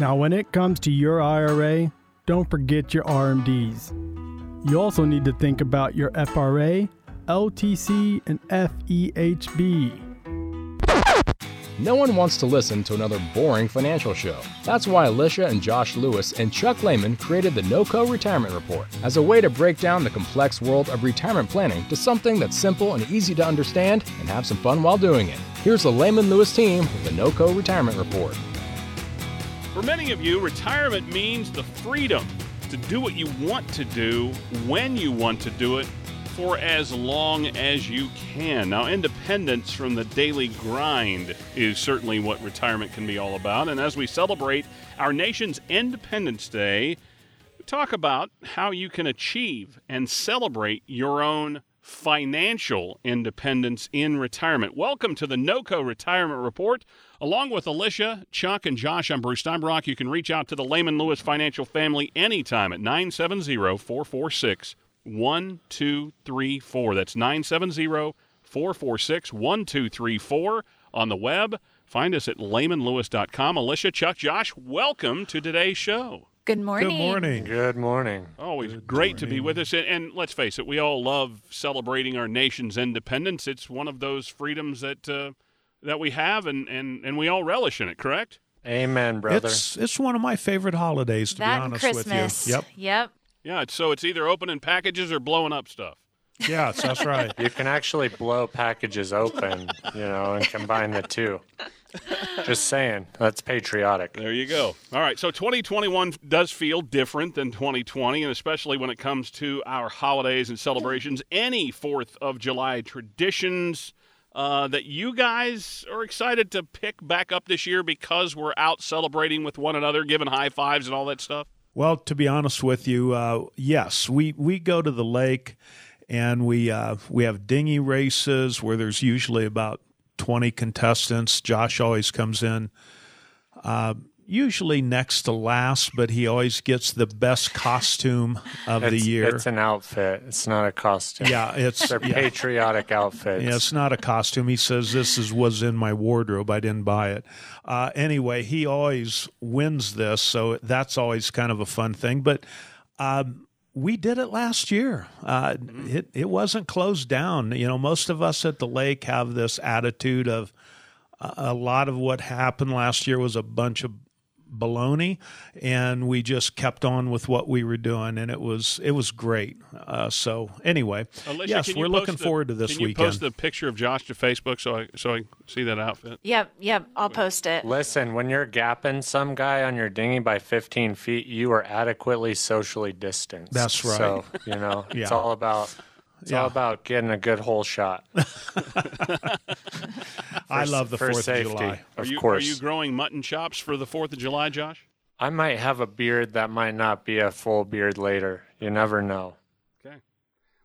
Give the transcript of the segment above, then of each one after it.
Now, when it comes to your IRA, don't forget your RMDs. You also need to think about your FRA, LTC, and FEHB. No one wants to listen to another boring financial show. That's why Alicia and Josh Lewis and Chuck Lehman created the NOCO Retirement Report as a way to break down the complex world of retirement planning to something that's simple and easy to understand and have some fun while doing it. Here's the Lehman Lewis team with the NOCO Retirement Report. For many of you, retirement means the freedom to do what you want to do when you want to do it for as long as you can. Now, independence from the daily grind is certainly what retirement can be all about. And as we celebrate our nation's Independence Day, we talk about how you can achieve and celebrate your own financial independence in retirement. Welcome to the NOCO Retirement Report. Along with Alicia, Chuck, and Josh, I'm Bruce Steinbrock. You can reach out to the Lehman Lewis Financial family anytime at 970 446 1234. That's 970 446 1234 on the web. Find us at lehmanlewis.com. Alicia, Chuck, Josh, welcome to today's show. Good morning. Good morning. Good morning. Always Good great morning. to be with us. And, and, let's face it, we all love celebrating our nation's independence. It's one of those freedoms that uh, that we have, and, and, and we all relish in it, correct? Amen, brother. It's, it's one of my favorite holidays, to that be honest Christmas. with you. Yep. Yep. Yeah, so it's either opening packages or blowing up stuff. Yes, that's right. You can actually blow packages open, you know, and combine the two. Just saying, that's patriotic. There you go. All right, so 2021 does feel different than 2020, and especially when it comes to our holidays and celebrations. Any 4th of July traditions uh, that you guys are excited to pick back up this year because we're out celebrating with one another, giving high fives and all that stuff? Well, to be honest with you, uh, yes, we, we go to the lake and we uh, we have dinghy races where there's usually about 20 contestants. Josh always comes in uh, usually next to last, but he always gets the best costume of it's, the year. It's an outfit. It's not a costume. Yeah, it's they're yeah. patriotic outfit. Yeah, it's not a costume. He says this is was in my wardrobe. I didn't buy it. Uh, anyway, he always wins this, so that's always kind of a fun thing. But um, we did it last year. Uh, it it wasn't closed down. You know, most of us at the lake have this attitude of uh, a lot of what happened last year was a bunch of baloney and we just kept on with what we were doing and it was it was great uh, so anyway Alicia, yes we're looking the, forward to this can you weekend post the picture of josh to facebook so i so i see that outfit Yep, yep. I'll post it. Listen, when you're gapping some guy on your dinghy by 15 feet, you are adequately socially distanced. That's right. So, you know, it's all about it's Yeah. all about getting a good hole shot. i love the 4th of july are Of you course. are you growing mutton chops for the 4th of july josh I might have a beard that might not be a full beard later. You never know. Okay.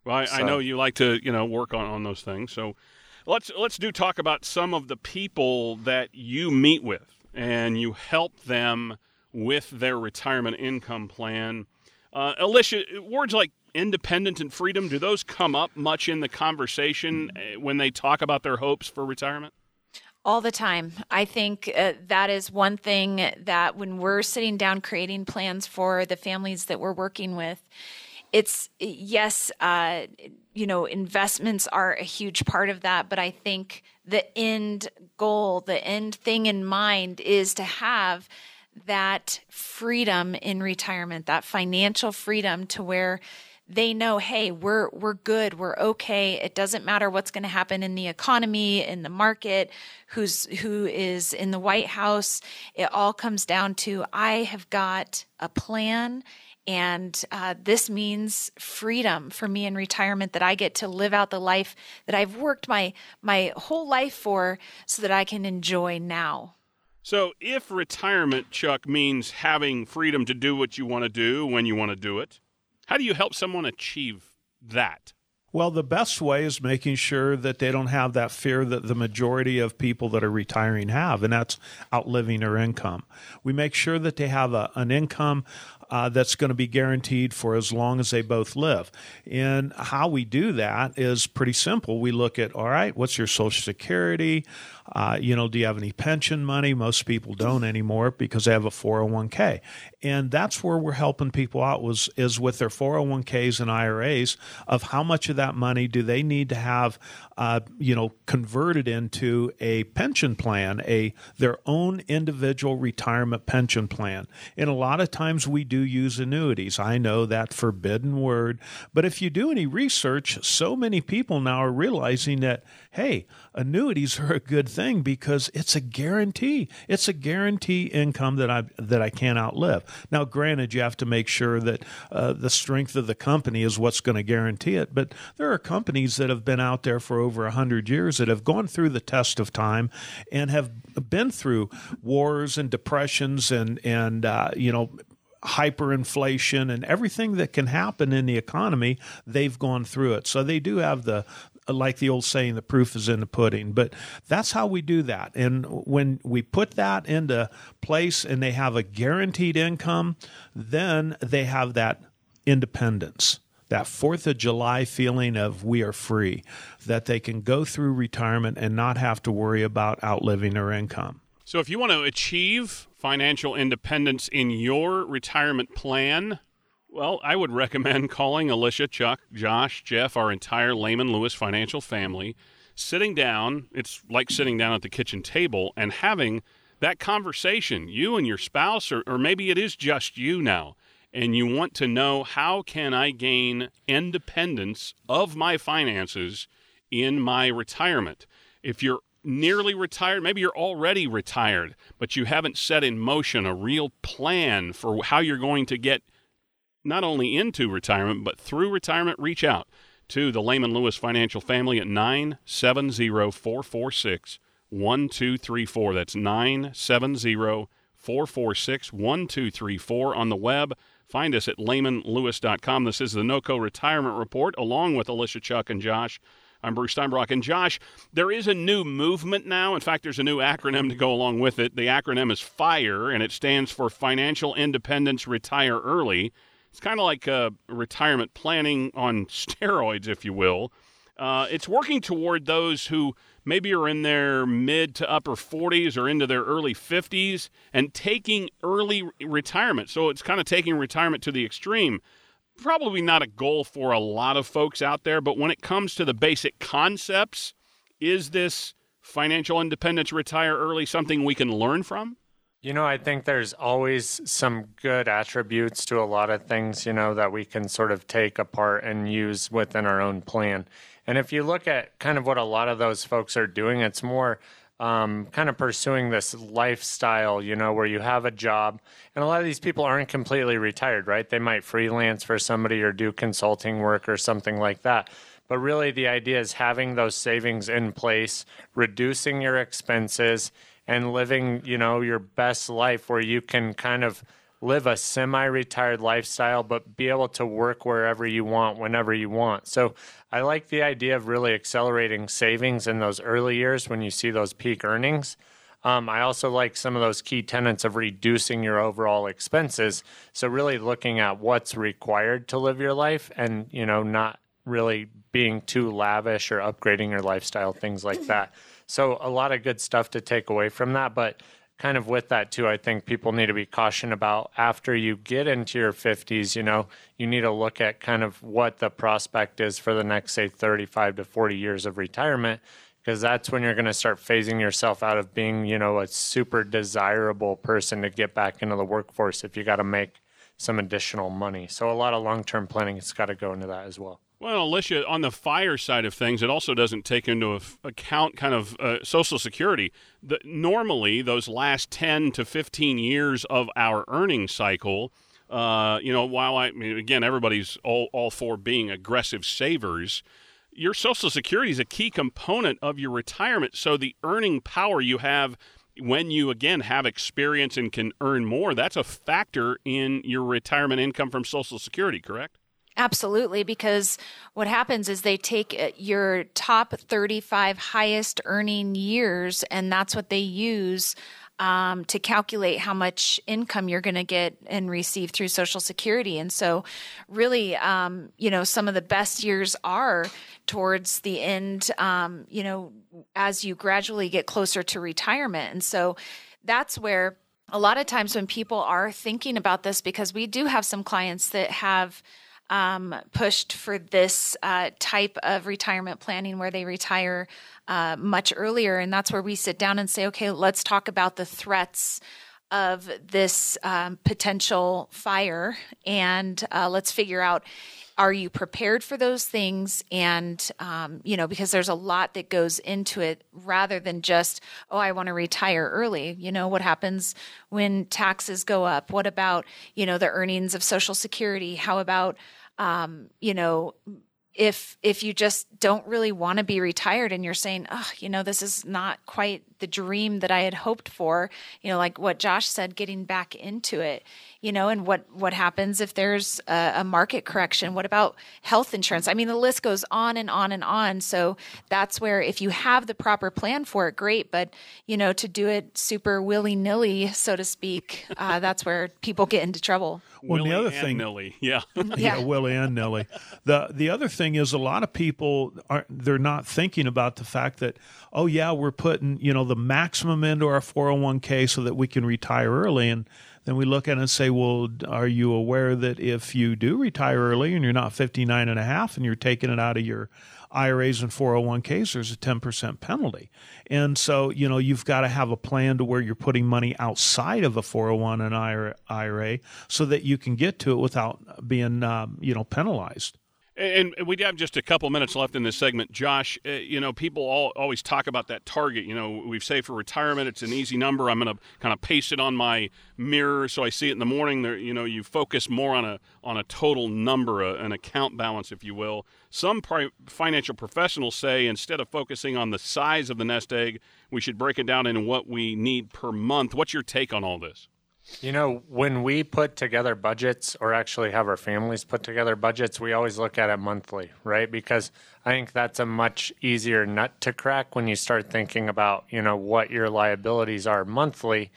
Well, I, I know you like to, you know, work on, on those things. So let's let's do talk about some of the people that you meet with and you help them with their retirement income plan. Uh, Alicia, words like independence and freedom, do those come up much in the conversation uh, when they talk about their hopes for retirement? All the time. I think uh, that is one thing that when we're sitting down creating plans for the families that we're working with, it's yes, uh, you know, investments are a huge part of that, but I think the end goal, the end thing in mind is to have that freedom in retirement, that financial freedom to where they know, hey, we're we're good, we're okay. It doesn't matter what's going to happen in the economy, in the market, who's who is in the White House. It all comes down to I have got a plan, and uh, this means freedom for me in retirement. That I get to live out the life that I've worked my my whole life for, so that I can enjoy now. So, if retirement, Chuck, means having freedom to do what you want to do when you want to do it, how do you help someone achieve that? Well, the best way is making sure that they don't have that fear that the majority of people that are retiring have, and that's outliving their income. We make sure that they have a, an income uh, that's going to be guaranteed for as long as they both live. And how we do that is pretty simple. We look at, all right, what's your Social Security? Uh, you know, do you have any pension money? Most people don't anymore because they have a 401k. And that's where we're helping people out was is with their 401ks and IRAs of how much of that money do they need to have, uh, you know, converted into a pension plan, a their own individual retirement pension plan. And a lot of times we do use annuities. I know that forbidden word, but if you do any research, so many people now are realizing that hey, annuities are a good thing because it's a guarantee. It's a guarantee income that I that I can't outlive. Now, granted, you have to make sure that uh, the strength of the company is what's going to guarantee it. But there are companies that have been out there for over hundred years that have gone through the test of time and have been through wars and depressions and and uh, you know hyperinflation and everything that can happen in the economy, they've gone through it. So they do have the like the old saying, the proof is in the pudding. But that's how we do that. And when we put that into place and they have a guaranteed income, then they have that independence that Fourth of July feeling of we are free, that they can go through retirement and not have to worry about outliving their income. So, if you want to achieve financial independence in your retirement plan, well, I would recommend calling Alicia, Chuck, Josh, Jeff, our entire Lehman Lewis financial family, sitting down. It's like sitting down at the kitchen table and having that conversation, you and your spouse, or, or maybe it is just you now, and you want to know how can I gain independence of my finances in my retirement. If you're nearly retired, maybe you're already retired, but you haven't set in motion a real plan for how you're going to get not only into retirement, but through retirement, reach out to the Lehman Lewis Financial Family at 970 446 1234. That's 970 446 1234 on the web. Find us at lehmanlewis.com. This is the NOCO Retirement Report, along with Alicia, Chuck, and Josh. I'm Bruce Steinbrock. And Josh, there is a new movement now. In fact, there's a new acronym to go along with it. The acronym is FIRE, and it stands for Financial Independence Retire Early. It's kind of like uh, retirement planning on steroids, if you will. Uh, it's working toward those who maybe are in their mid to upper 40s or into their early 50s and taking early retirement. So it's kind of taking retirement to the extreme. Probably not a goal for a lot of folks out there, but when it comes to the basic concepts, is this financial independence retire early something we can learn from? You know, I think there's always some good attributes to a lot of things, you know, that we can sort of take apart and use within our own plan. And if you look at kind of what a lot of those folks are doing, it's more um, kind of pursuing this lifestyle, you know, where you have a job. And a lot of these people aren't completely retired, right? They might freelance for somebody or do consulting work or something like that. But really, the idea is having those savings in place, reducing your expenses and living, you know, your best life where you can kind of live a semi-retired lifestyle but be able to work wherever you want whenever you want. So I like the idea of really accelerating savings in those early years when you see those peak earnings. Um, I also like some of those key tenets of reducing your overall expenses. So really looking at what's required to live your life and, you know, not really being too lavish or upgrading your lifestyle, things like that. So a lot of good stuff to take away from that, but kind of with that too, I think people need to be caution about after you get into your 50s, you know, you need to look at kind of what the prospect is for the next say 35 to 40 years of retirement because that's when you're going to start phasing yourself out of being, you know, a super desirable person to get back into the workforce if you got to make some additional money. So a lot of long-term planning has got to go into that as well. Well, Alicia, on the fire side of things, it also doesn't take into account kind of uh, Social Security. The, normally, those last 10 to 15 years of our earning cycle, uh, you know, while I, I mean, again, everybody's all, all for being aggressive savers, your Social Security is a key component of your retirement. So the earning power you have when you again have experience and can earn more, that's a factor in your retirement income from Social Security, correct? Absolutely, because what happens is they take uh, your top 35 highest earning years, and that's what they use um, to calculate how much income you're going to get and receive through Social Security. And so, really, um, you know, some of the best years are towards the end, um, you know, as you gradually get closer to retirement. And so, that's where a lot of times when people are thinking about this, because we do have some clients that have um, pushed for this uh, type of retirement planning where they retire uh, much earlier. And that's where we sit down and say, okay, let's talk about the threats of this um, potential fire and uh, let's figure out are you prepared for those things? And um, you know because there's a lot that goes into it rather than just oh i want to retire early. You know what happens when taxes go up? What about you know the earnings of social security? How about um, you know if if you just don't really want to be retired and you're saying oh you know this is not quite the dream that i had hoped for you know like what josh said getting back into it you know and what what happens if there's a, a, market correction? What about health insurance? I mean the list goes on and on and on. So that's where if you have the proper plan for it great. But you know to do it super willy-nilly so to speak uh, that's where people get into trouble. Well Willie the other and thing Nilly, yeah. Yeah, Yeah. Willie and Nellie. The the other thing is a lot of people are they're not thinking about the fact that oh yeah we're putting you know the maximum into our 401k so that we can retire early and then we look at it and say well are you aware that if you do retire early and you're not 59 and a half and you're taking it out of your IRAs and 401ks, there's a 10% penalty. And so, you know, you've got to have a plan to where you're putting money outside of a 401 and IRA so that you can get to it without being, um, you know, penalized. And we have just a couple minutes left in this segment. Josh, uh, you know, people all, always talk about that target. You know, we've saved for retirement. It's an easy number. I'm going to kind of paste it on my mirror so I see it in the morning. There, you know, you focus more on a on a total number, a, an account balance, if you will. Some pri- financial professionals say instead of focusing on the size of the nest egg, we should break it down into what we need per month. What's your take on all this? You know, when we put together budgets or actually have our families put together budgets, we always look at it monthly, right? Because I think that's a much easier nut to crack when you start thinking about, you know, what your liabilities are monthly.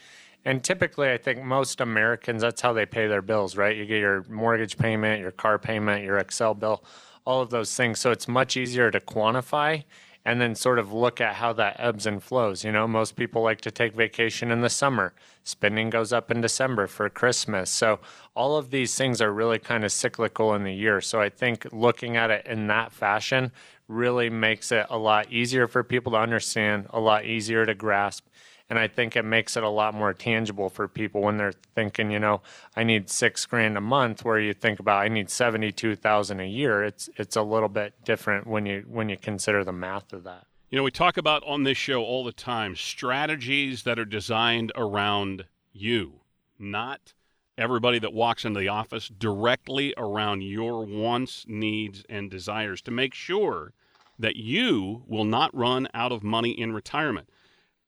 And typically, I think most Americans, that's how they pay their bills, right? You get your mortgage payment, your car payment, your Xcel bill, all of those things. So it's much easier to quantify and then sort of look at how that ebbs and flows. You know, most people like to take vacation in the summer. Spending goes up in December for Christmas. So all of these things are really kind of cyclical in the year. So I think looking at it in that fashion really makes it a lot easier for people to understand, a lot easier to grasp. And I think it makes it a lot more tangible for people when they're thinking, you know, I need six grand a month, where you think about I need seventy two thousand a year. It's it's a little bit different when you when you consider the math of that. You know, we talk about on this show all the time strategies that are designed around you, not everybody that walks into the office, directly around your wants, needs, and desires to make sure that you will not run out of money in retirement.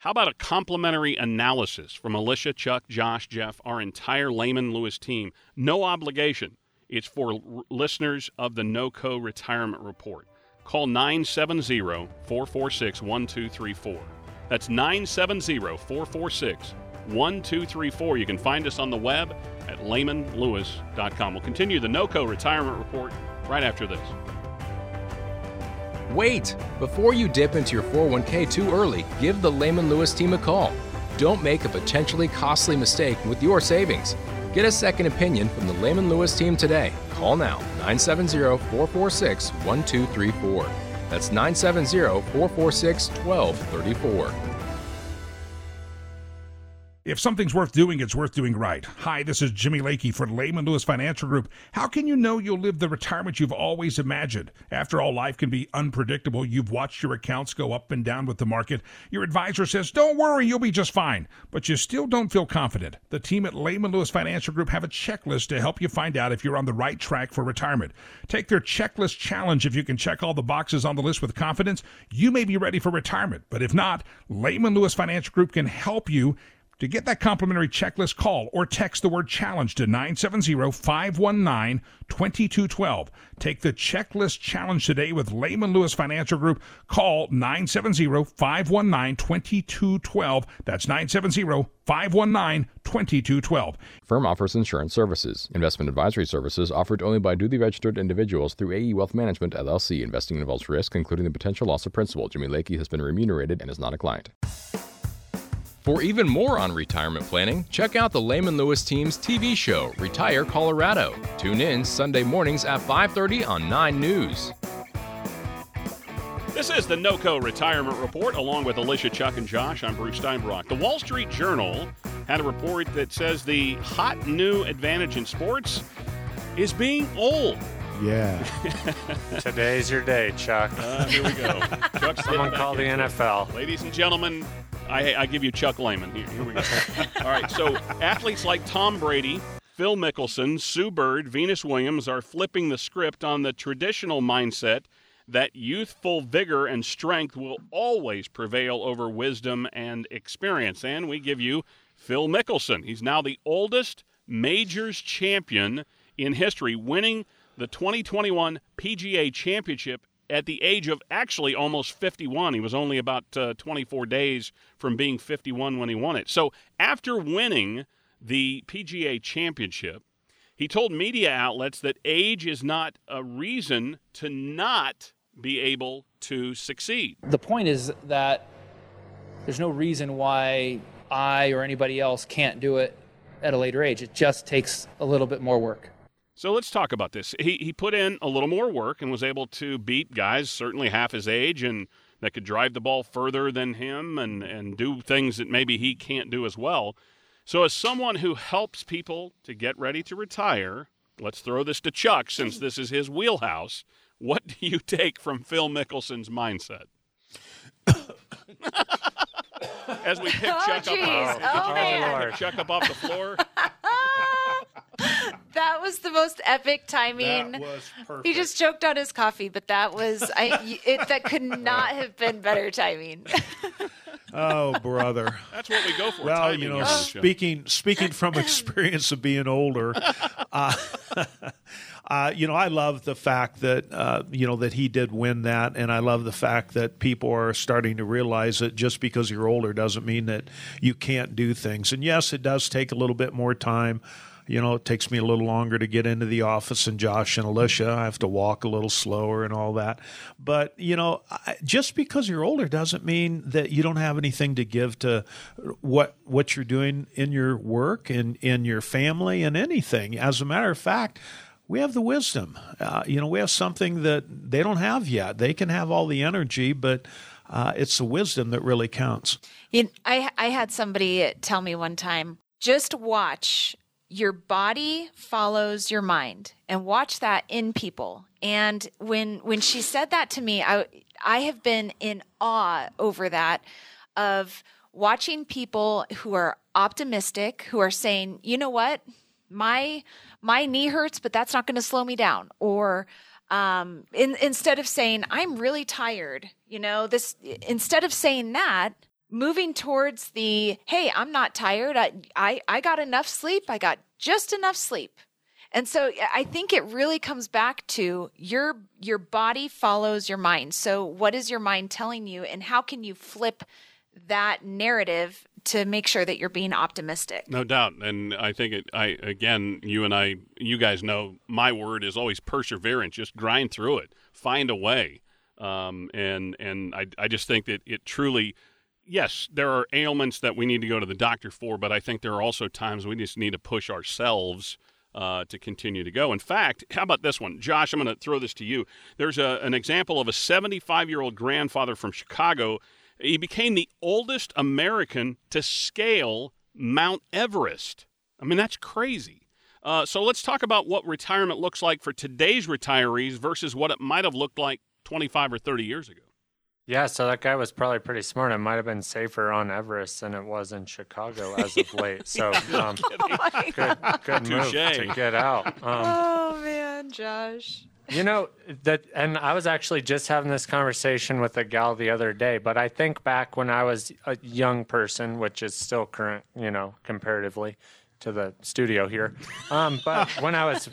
How about a complimentary analysis from Alicia, Chuck, Josh, Jeff, our entire Lehman Lewis team? No obligation. It's for r- listeners of the NOCO Retirement Report. Call 970 446 1234. That's 970 446 1234. You can find us on the web at lehmanlewis.com. We'll continue the NOCO Retirement Report right after this. Wait! Before you dip into your 401k too early, give the Lehman Lewis team a call. Don't make a potentially costly mistake with your savings. Get a second opinion from the Lehman Lewis team today. Call now 970 446 1234. That's 970 446 1234. If something's worth doing, it's worth doing right. Hi, this is Jimmy Lakey for Lehman Lewis Financial Group. How can you know you'll live the retirement you've always imagined? After all, life can be unpredictable. You've watched your accounts go up and down with the market. Your advisor says, don't worry, you'll be just fine. But you still don't feel confident. The team at Lehman Lewis Financial Group have a checklist to help you find out if you're on the right track for retirement. Take their checklist challenge. If you can check all the boxes on the list with confidence, you may be ready for retirement. But if not, Lehman Lewis Financial Group can help you To get that complimentary checklist, call or text the word challenge to 970 519 2212. Take the checklist challenge today with Lehman Lewis Financial Group. Call 970 519 2212. That's 970 519 2212. Firm offers insurance services. Investment advisory services offered only by duly registered individuals through AE Wealth Management LLC. Investing involves risk, including the potential loss of principal. Jimmy Lakey has been remunerated and is not a client. For even more on retirement planning, check out the Lehman Lewis team's TV show, Retire Colorado. Tune in Sunday mornings at 5:30 on 9 News. This is the NOCO Retirement Report, along with Alicia, Chuck, and Josh. I'm Bruce Steinbrock. The Wall Street Journal had a report that says the hot new advantage in sports is being old. Yeah. Today's your day, Chuck. Uh, here we go. Chuck's Someone sitting call the. NFL. Ladies and gentlemen, I, I give you Chuck Lehman. Here, here we go. All right, so athletes like Tom Brady, Phil Mickelson, Sue Bird, Venus Williams are flipping the script on the traditional mindset that youthful vigor and strength will always prevail over wisdom and experience. And we give you Phil Mickelson. He's now the oldest majors champion in history, winning the 2021 PGA Championship at the age of actually almost 51. He was only about uh, 24 days from being 51 when he won it. So after winning the PGA Championship, he told media outlets that age is not a reason to not be able to succeed. The point is that there's no reason why I or anybody else can't do it at a later age. It just takes a little bit more work. So let's talk about this. He, he put in a little more work and was able to beat guys certainly half his age and that could drive the ball further than him and, and do things that maybe he can't do as well. So, as someone who helps people to get ready to retire, let's throw this to Chuck since this is his wheelhouse. What do you take from Phil Mickelson's mindset? As we pick Oh, Chuck up. Oh, Chuck up off the floor. That was the most epic timing. That was perfect. He just choked on his coffee, but that was I. It, that could not have been better timing. Oh, brother. That's what we go for. Well, timing you know, here show. speaking speaking from experience of being older, uh, uh, you know, I love the fact that uh, you know that he did win that, and I love the fact that people are starting to realize that just because you're older doesn't mean that you can't do things. And yes, it does take a little bit more time. You know, it takes me a little longer to get into the office and Josh and Alicia. I have to walk a little slower and all that. But, you know, just because you're older doesn't mean that you don't have anything to give to what what you're doing in your work and in your family and anything. As a matter of fact, we have the wisdom. Uh, you know, we have something that they don't have yet. They can have all the energy, but uh, it's the wisdom that really counts. You, I I had somebody tell me one time, just watch your body follows your mind and watch that in people. And when when she said that to me, I I have been in awe over that of watching people who are optimistic, who are saying, "You know what? My my knee hurts, but that's not going to slow me down." Or um, in, instead of saying i'm really tired you know this instead of saying that moving towards the hey i'm not tired I, I i got enough sleep i got just enough sleep and so i think it really comes back to your your body follows your mind so what is your mind telling you and how can you flip that narrative to make sure that you're being optimistic No doubt, and I think it. I again, you and I, you guys know my word is always perseverance. Just grind through it, find a way, um, and and I I just think that it truly. Yes, there are ailments that we need to go to the doctor for, but I think there are also times we just need to push ourselves uh, to continue to go. In fact, how about this one, Josh? I'm going to throw this to you. There's a, an example of a 75 year old grandfather from Chicago. He became the oldest American to scale Mount Everest. I mean, that's crazy. Uh, so let's talk about what retirement looks like for today's retirees versus what it might have looked like 25 or 30 years ago. Yeah, so that guy was probably pretty smart. It might have been safer on Everest than it was in Chicago as of late. So, um, good, good move to get out. Um, oh man josh You know that, and I was actually just having this conversation with a gal the other day. But I think back when I was a young person, which is still current, you know, comparatively to the studio here. Um, but when I was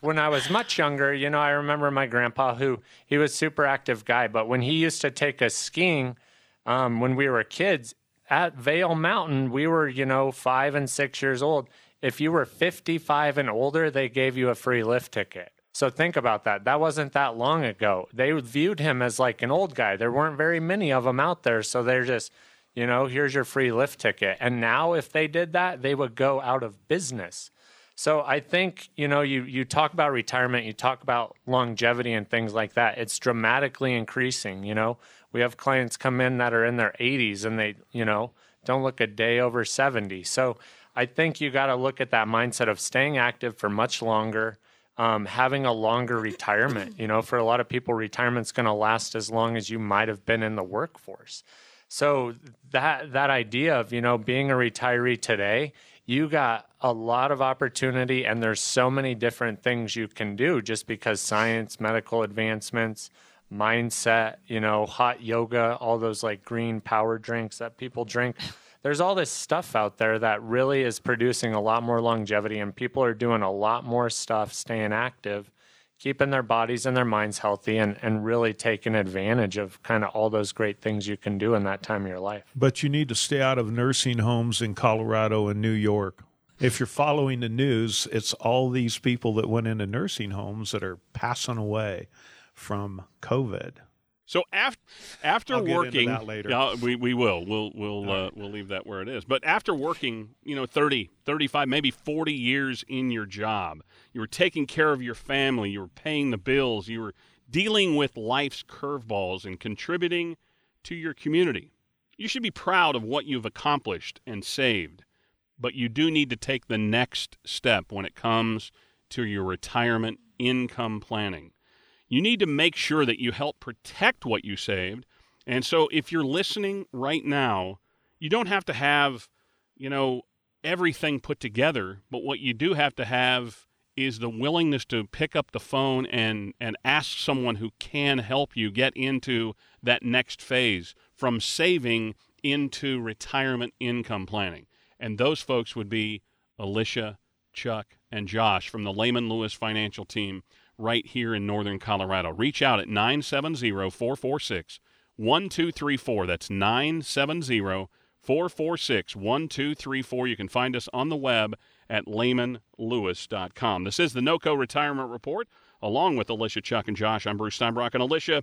when I was much younger, you know, I remember my grandpa who he was super active guy, but when he used to take us skiing um, when we were kids at Vail Mountain, we were you know five and six years old. If you were 55 and older, they gave you a free lift ticket. So think about that. That wasn't that long ago. They viewed him as like an old guy. There weren't very many of them out there. So they're just, you know, here's your free lift ticket. And now if they did that, they would go out of business. So I think, you know, you, you talk about retirement, you talk about longevity and things like that. It's dramatically increasing. You know, we have clients come in that are in their 80s and they, you know, don't look a day over 70. So I think you got to look at that mindset of staying active for much longer um, having a longer retirement. You know, for a lot of people, retirement's going to last as long as you might have been in the workforce. So that that idea of you know being a retiree today, you got a lot of opportunity, and there's so many different things you can do just because science, medical advancements, mindset, you know, hot yoga, all those like green power drinks that people drink. There's all this stuff out there that really is producing a lot more longevity and people are doing a lot more stuff staying active keeping their bodies and their minds healthy and, and really taking advantage of kind of all those great things you can do in that time of your life. But you need to stay out of nursing homes in colorado and new york. If you're following the news it's all these people that went into nursing homes that are passing away from covid so after after I'll working, yeah, we, we will. We'll we'll uh, we'll leave that where it is. But after working, you know, 30, 35, maybe 40 years in your job, you were taking care of your family, you were paying the bills, you were dealing with life's curveballs and contributing to your community. You should be proud of what you've accomplished and saved. But you do need to take the next step when it comes to your retirement income planning you need to make sure that you help protect what you saved. And so if you're listening right now, you don't have to have, you know, everything put together, but what you do have to have is the willingness to pick up the phone and and ask someone who can help you get into that next phase from saving into retirement income planning. And those folks would be Alicia, Chuck, and Josh from the Lehman Lewis Financial Team right here in northern Colorado. Reach out at 970 446 1234. That's 970 446 1234. You can find us on the web at lehmanlewis.com. This is the NOCO Retirement Report, along with Alicia, Chuck, and Josh. I'm Bruce Steinbrock. And Alicia,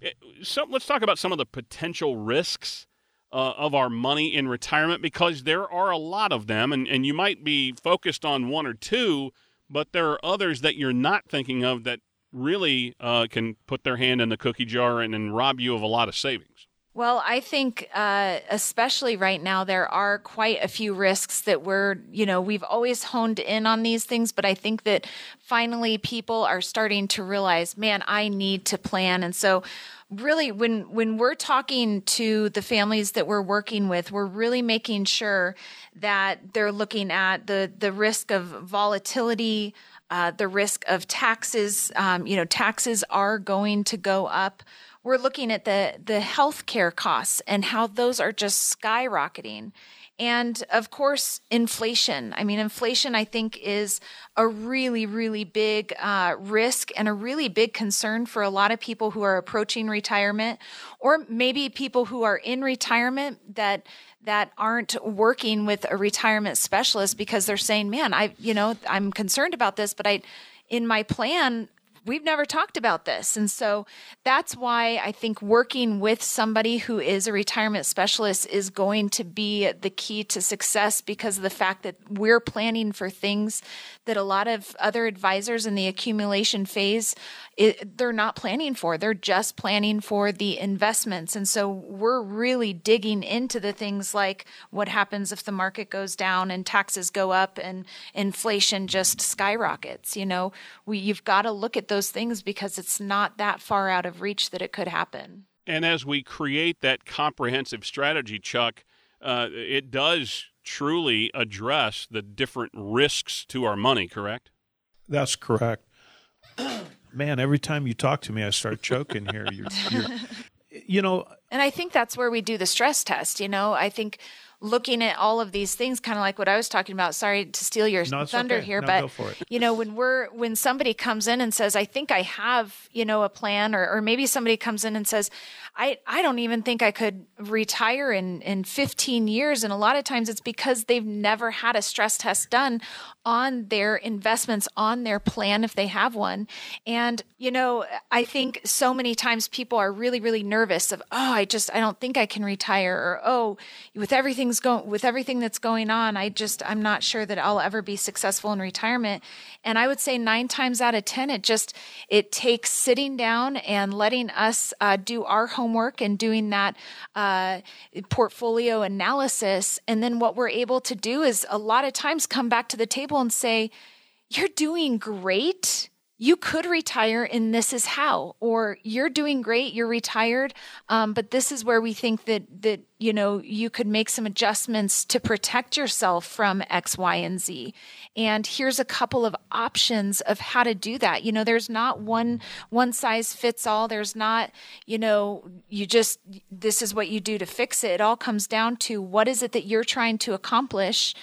eh, so let's talk about some of the potential risks uh, of our money in retirement because there are a lot of them, and, and you might be focused on one or two but there are others that you're not thinking of that really uh, can put their hand in the cookie jar and, and rob you of a lot of savings. Well, I think, uh, especially right now, there are quite a few risks that we're, you know, we've always honed in on these things, but I think that finally people are starting to realize, man, I need to plan. And so, really, when when we're talking to the families that we're working with, we're really making sure that they're looking at the the risk of volatility. Uh, the risk of taxes, um, you know, taxes are going to go up we're looking at the the healthcare costs and how those are just skyrocketing. And of course, inflation. I mean, inflation, I think, is a really, really big uh, risk and a really big concern for a lot of people who are approaching retirement, or maybe people who are in retirement that that aren't working with a retirement specialist because they're saying, "Man, I, you know, I'm concerned about this, but I." in my plan, we've never talked about this. And so that's why I think working with somebody who is a retirement specialist is going to be the key to success because of the fact that we're planning for things that a lot of other advisors in the accumulation phase it, they're not planning for. They're just planning for the investments. And so we're really digging into the things like what happens if the market goes down and taxes go up and inflation just skyrockets. You know, we you've got to look at those things because it's not that far out of reach that it could happen. And as we create that comprehensive strategy, Chuck, uh, it does truly address the different risks to our money, correct? That's correct. Man, every time you talk to me, I start choking here. You're, you're, you know. And I think that's where we do the stress test. You know, I think looking at all of these things, kind of like what I was talking about. Sorry to steal your no, thunder okay. here, no, but you know, when we're when somebody comes in and says, "I think I have," you know, a plan, or or maybe somebody comes in and says, "I I don't even think I could retire in in 15 years," and a lot of times it's because they've never had a stress test done on their investments on their plan if they have one, and you know, I think so many times people are really really nervous of, "Oh, I just I don't think I can retire," or "Oh, with everything's going with everything that's going on, I just I'm not sure that I'll ever be successful in retirement. And I would say nine times out of ten, it just it takes sitting down and letting us uh, do our homework and doing that uh, portfolio analysis. And then what we're able to do is a lot of times come back to the table and say, "You're doing great." You could retire and this is how or you're doing great you're retired um, but this is where we think that that you know you could make some adjustments to protect yourself from x y and z. And here's a couple of options of how to do that. You know there's not one one size fits all. There's not you know you just this is what you do to fix it. It all comes down to what is it that you're trying to accomplish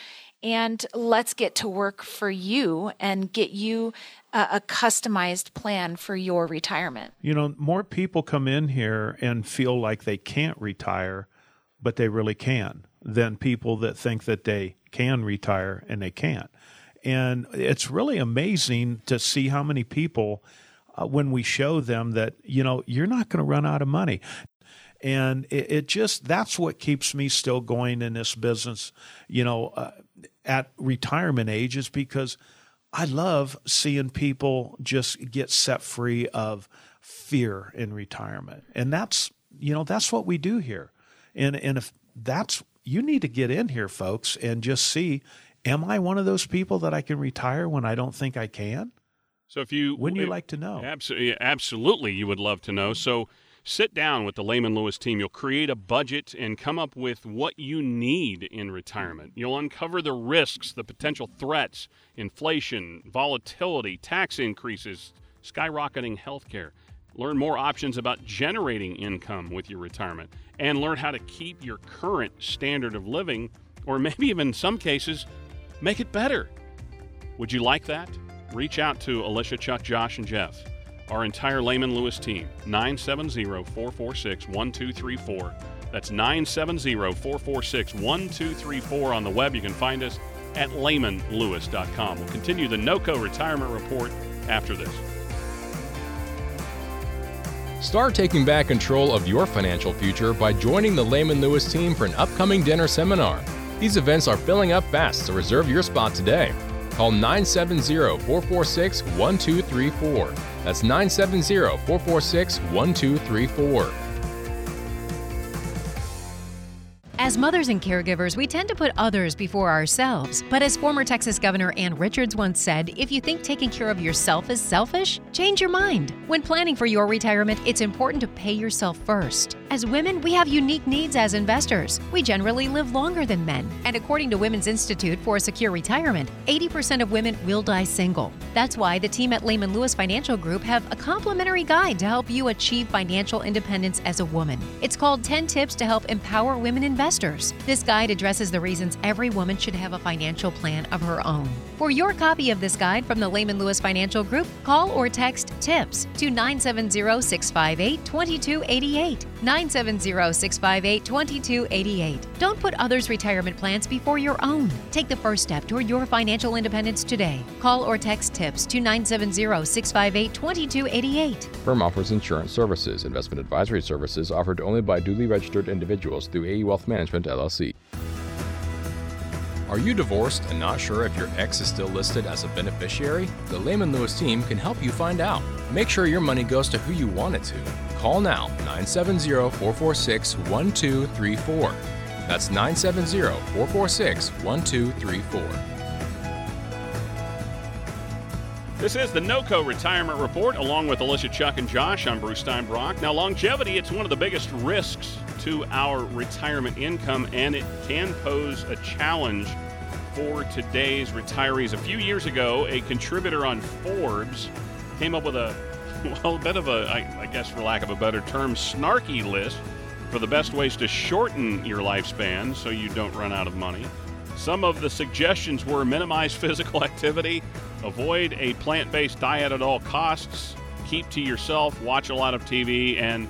and let's get to work for you and get you a, a, customized plan for your retirement. You know, more people come in here and feel like they can't retire, but they really can, than people that think that they can retire and they can't. And it's really amazing to see how many people, uh, when we show them that, you know, you're not going to run out of money. And it, it, just, that's what keeps me still going in this business, you know, uh, at retirement age is because I love seeing people just get set free of fear in retirement. And that's, you know, that's what we do here. And and if that's you need to get in here folks and just see am I one of those people that I can retire when I don't think I can? So if you wouldn't you like to know? Absolutely absolutely you would love to know. So Sit down with the Lehman Lewis team. You'll create a budget and come up with what you need in retirement. You'll uncover the risks, the potential threats, inflation, volatility, tax increases, skyrocketing healthcare. Learn more options about generating income with your retirement and learn how to keep your current standard of living, or maybe even in some cases, make it better. Would you like that? Reach out to Alicia, Chuck, Josh, and Jeff our entire Lehman Lewis team, 970 446 1234. That's 970 446 1234 on the web. You can find us at lehmanlewis.com. We'll continue the NOCO retirement report after this. Start taking back control of your financial future by joining the Lehman Lewis team for an upcoming dinner seminar. These events are filling up fast, so reserve your spot today. Call 970 446 1234. That's 970 446 1234. As mothers and caregivers, we tend to put others before ourselves. But as former Texas Governor Ann Richards once said, if you think taking care of yourself is selfish, change your mind. When planning for your retirement, it's important to pay yourself first. As women, we have unique needs as investors. We generally live longer than men. And according to Women's Institute for a Secure Retirement, 80% of women will die single. That's why the team at Lehman Lewis Financial Group have a complimentary guide to help you achieve financial independence as a woman. It's called 10 Tips to Help Empower Women Investors investors. This guide addresses the reasons every woman should have a financial plan of her own. For your copy of this guide from the Lehman Lewis Financial Group, call or text TIPS to 970 658 2288. 970 658 2288. Don't put others' retirement plans before your own. Take the first step toward your financial independence today. Call or text TIPS to 970 658 2288. Firm offers insurance services. Investment advisory services offered only by duly registered individuals through AE Wealth Management, LLC. Are you divorced and not sure if your ex is still listed as a beneficiary? The Lehman Lewis team can help you find out. Make sure your money goes to who you want it to. Call now 970 446 1234. That's 970 446 1234. This is the NOCO Retirement Report, along with Alicia, Chuck, and Josh. I'm Bruce Steinbrock. Now, longevity, it's one of the biggest risks to our retirement income, and it can pose a challenge for today's retirees. A few years ago, a contributor on Forbes came up with a well, a bit of a, I, I guess for lack of a better term, snarky list for the best ways to shorten your lifespan so you don't run out of money. Some of the suggestions were minimize physical activity, avoid a plant based diet at all costs, keep to yourself, watch a lot of TV, and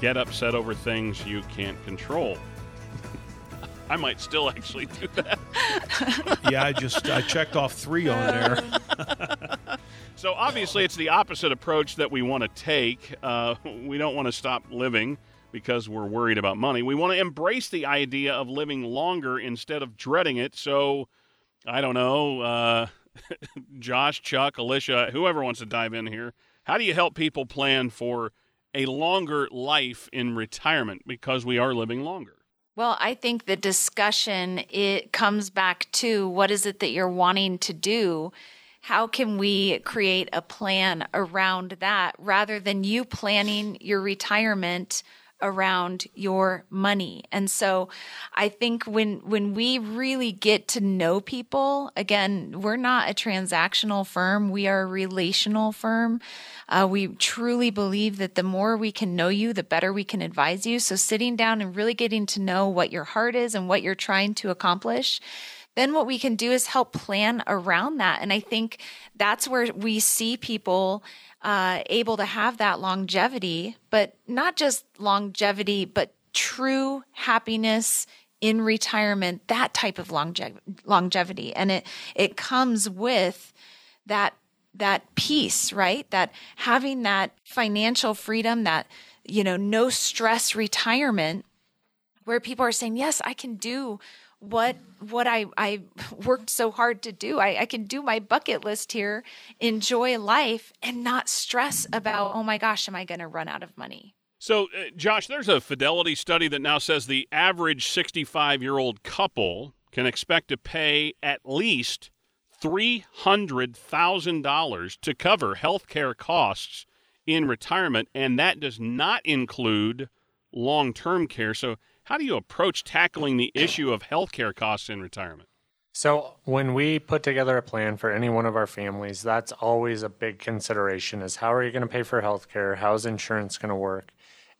get upset over things you can't control. I might still actually do that. yeah, I just I checked off three on there. So obviously, it's the opposite approach that we want to take. Uh, we don't want to stop living because we're worried about money. We want to embrace the idea of living longer instead of dreading it. So, I don't know, uh, Josh, Chuck, Alicia, whoever wants to dive in here. How do you help people plan for a longer life in retirement because we are living longer? Well, I think the discussion it comes back to what is it that you're wanting to do? How can we create a plan around that rather than you planning your retirement around your money. And so I think when when we really get to know people, again, we're not a transactional firm, we are a relational firm. Uh, we truly believe that the more we can know you, the better we can advise you. So sitting down and really getting to know what your heart is and what you're trying to accomplish then what we can do is help plan around that. And I think that's where we see people uh, able to have that longevity, but not just longevity, but true happiness in retirement, that type of longe- longevity. And it, it comes with that, that peace, right? That having that financial freedom, that, you know, no stress retirement where people are saying, yes, I can do what what I, I worked so hard to do. I, I can do my bucket list here, enjoy life, and not stress about, oh my gosh, am I going to run out of money? So, uh, Josh, there's a Fidelity study that now says the average 65 year old couple can expect to pay at least $300,000 to cover health care costs in retirement, and that does not include long term care. So, how do you approach tackling the issue of healthcare costs in retirement? So, when we put together a plan for any one of our families, that's always a big consideration is how are you going to pay for healthcare? How's insurance going to work?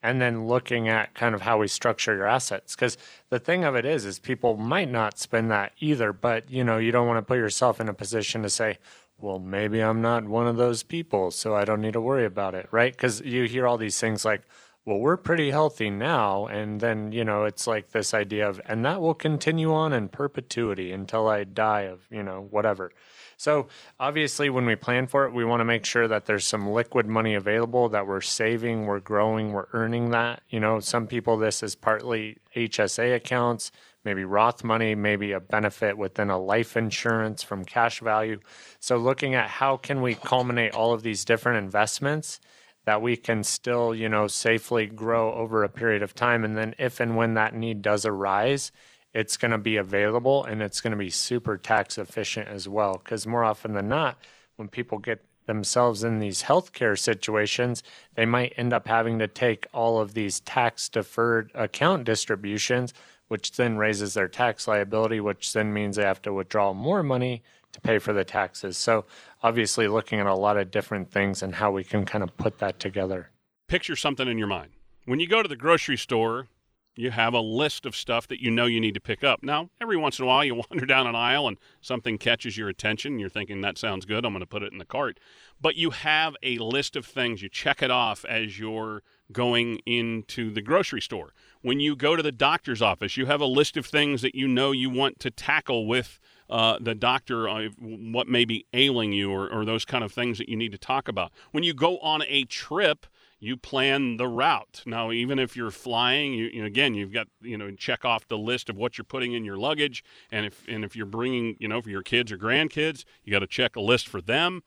And then looking at kind of how we structure your assets. Because the thing of it is, is people might not spend that either, but you know, you don't want to put yourself in a position to say, well, maybe I'm not one of those people, so I don't need to worry about it, right? Because you hear all these things like, well, we're pretty healthy now. And then, you know, it's like this idea of, and that will continue on in perpetuity until I die of, you know, whatever. So obviously, when we plan for it, we want to make sure that there's some liquid money available that we're saving, we're growing, we're earning that. You know, some people, this is partly HSA accounts, maybe Roth money, maybe a benefit within a life insurance from cash value. So looking at how can we culminate all of these different investments that we can still, you know, safely grow over a period of time. And then if and when that need does arise, it's going to be available and it's going to be super tax efficient as well. Because more often than not, when people get themselves in these healthcare situations, they might end up having to take all of these tax deferred account distributions, which then raises their tax liability, which then means they have to withdraw more money to pay for the taxes. So obviously looking at a lot of different things and how we can kind of put that together. Picture something in your mind. When you go to the grocery store, you have a list of stuff that you know you need to pick up. Now, every once in a while, you wander down an aisle and something catches your attention. You're thinking, that sounds good. I'm going to put it in the cart. But you have a list of things. You check it off as you're going into the grocery store. When you go to the doctor's office, you have a list of things that you know you want to tackle with uh, the doctor uh, what may be ailing you or, or those kind of things that you need to talk about. When you go on a trip, you plan the route. Now, even if you're flying, you, you again, you've got you know check off the list of what you're putting in your luggage, and if and if you're bringing you know for your kids or grandkids, you got to check a list for them.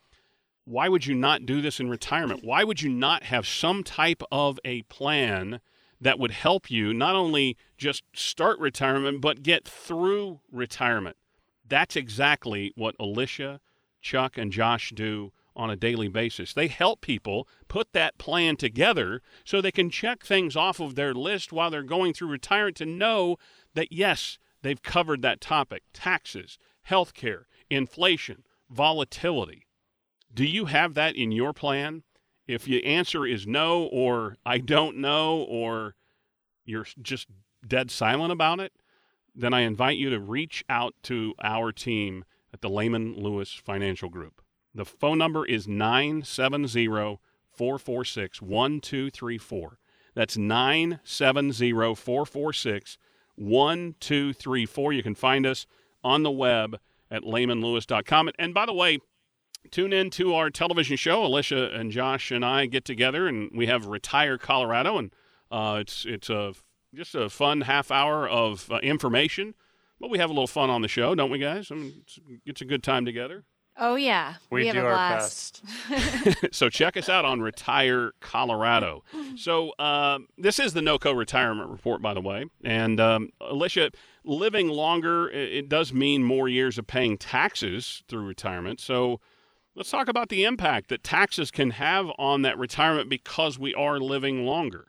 Why would you not do this in retirement? Why would you not have some type of a plan that would help you not only just start retirement but get through retirement? That's exactly what Alicia, Chuck, and Josh do on a daily basis. They help people put that plan together so they can check things off of their list while they're going through retirement to know that, yes, they've covered that topic taxes, health care, inflation, volatility. Do you have that in your plan? If your answer is no, or I don't know, or you're just dead silent about it, then I invite you to reach out to our team at the Lehman Lewis Financial Group. The phone number is 970 446 1234. That's 970 446 1234. You can find us on the web at lehmanlewis.com. And by the way, tune in to our television show. Alicia and Josh and I get together, and we have Retire Colorado, and uh, it's it's a just a fun half hour of uh, information. But we have a little fun on the show, don't we, guys? I mean, it's, it's a good time together. Oh yeah, we, we have do a our blast. best. so check us out on Retire Colorado. So uh, this is the NOCO retirement report, by the way. And um, Alicia, living longer it, it does mean more years of paying taxes through retirement. So let's talk about the impact that taxes can have on that retirement because we are living longer.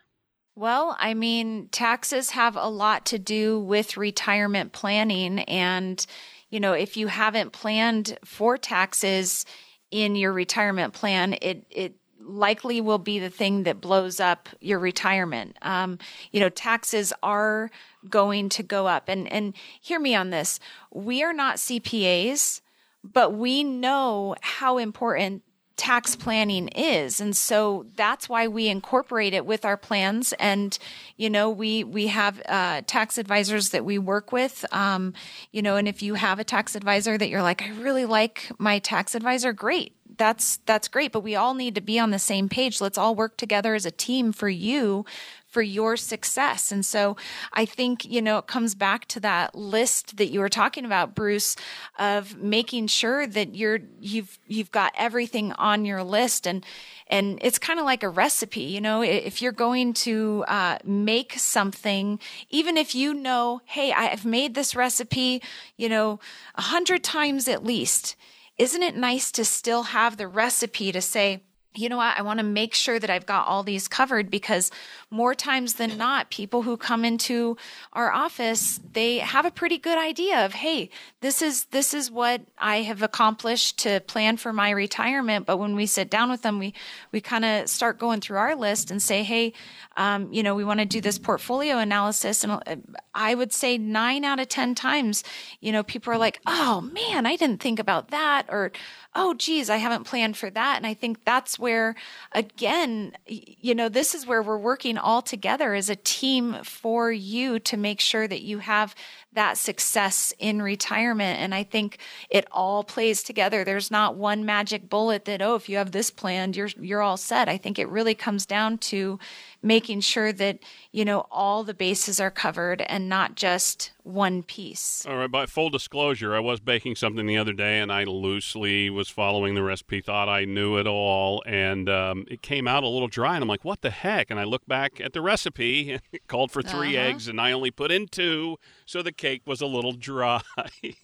Well, I mean, taxes have a lot to do with retirement planning. And, you know, if you haven't planned for taxes in your retirement plan, it, it, likely will be the thing that blows up your retirement. Um, you know, taxes are going to go up. And, and hear me on this. We are not CPAs, but we know how important tax planning is. And so that's why we incorporate it with our plans. And you know we we have uh, tax advisors that we work with. Um, you know and if you have a tax advisor that you're like i really like my tax advisor great. That's that's great. But we all need to be on the same page. Let's all work together as a team for you for your success. And so I think, you know, it comes back to that list that you were talking about, Bruce, of making sure that you're, you've, you've got everything on your list. And, and it's kind of like a recipe, you know, if you're going to uh, make something, even if you know, hey, I've made this recipe, you know, a hundred times at least, isn't it nice to still have the recipe to say, you know what? I want to make sure that I've got all these covered because more times than not, people who come into our office, they have a pretty good idea of, hey, this is this is what I have accomplished to plan for my retirement. But when we sit down with them, we we kind of start going through our list and say, hey, um, you know, we want to do this portfolio analysis. And uh, I would say nine out of ten times, you know, people are like, oh man, I didn't think about that, or oh, geez, I haven't planned for that. And I think that's where, again, you know, this is where we're working all together as a team for you to make sure that you have that success in retirement. And I think it all plays together. There's not one magic bullet that, oh, if you have this planned, you're, you're all set. I think it really comes down to making sure that, you know, all the bases are covered and not just one piece. All right. By full disclosure, I was baking something the other day and I loosely was following the recipe, thought I knew it all. And um, it came out a little dry. And I'm like, what the heck? And I look back at the recipe and it called for 3 Uh-huh. eggs and I only put in two. So the cake was a little dry.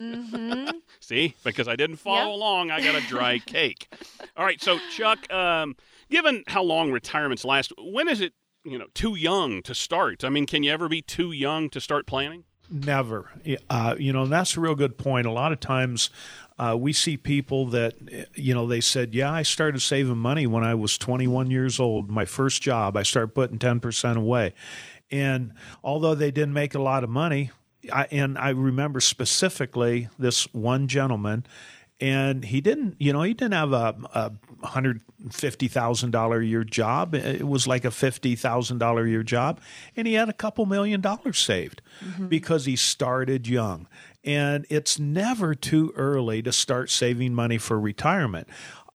Mm-hmm. See, because I didn't follow Yep. along, I got a dry cake. All right, so Chuck, um, given how long retirements last, when is it you know too young to start? I mean, can you ever be too young to start planning? Never. Uh, you know, that's a real good point. A lot of times uh, we see people that, you know, they said, Yeah, I started saving money when I was 21 years old. My first job, I started putting 10% away. And although they didn't make a lot of money, I, and I remember specifically this one gentleman, and he didn't, you know, he didn't have a, a hundred fifty thousand dollar a year job. It was like a fifty thousand dollar a year job, and he had a couple million dollars saved mm-hmm. because he started young. And it's never too early to start saving money for retirement.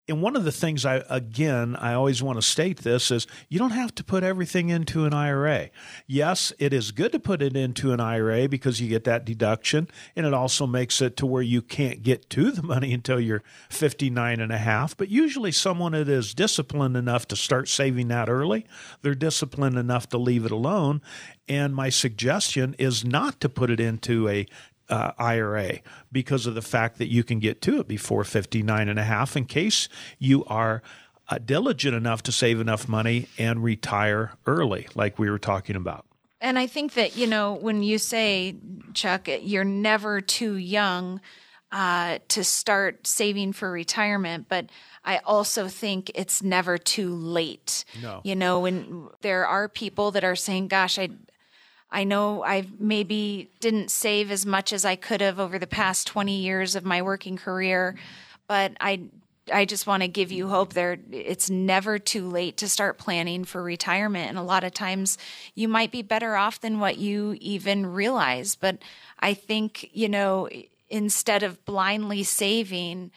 And one of the things I, again, I always want to state this is you don't have to put everything into an IRA. Yes, it is good to put it into an IRA because you get that deduction and it also makes it to where you can't get to the money until you're 59 and a half. But usually someone that is disciplined enough to start saving that early, they're disciplined enough to leave it alone. And my suggestion is not to put it into a uh, IRA because of the fact that you can get to it before 59 and a half in case you are uh, diligent enough to save enough money and retire early, like we were talking about. And I think that, you know, when you say, Chuck, you're never too young, uh, to start saving for retirement, but I also think it's never too late. No. You know, when there are people that are saying, gosh, I, I know I maybe didn't save as much as I could have over the past 20 years of my working career, but I I just want to give you hope there. It's never too late to start planning for retirement and a lot of times you might be better off than what you even realize but I think you know instead of blindly saving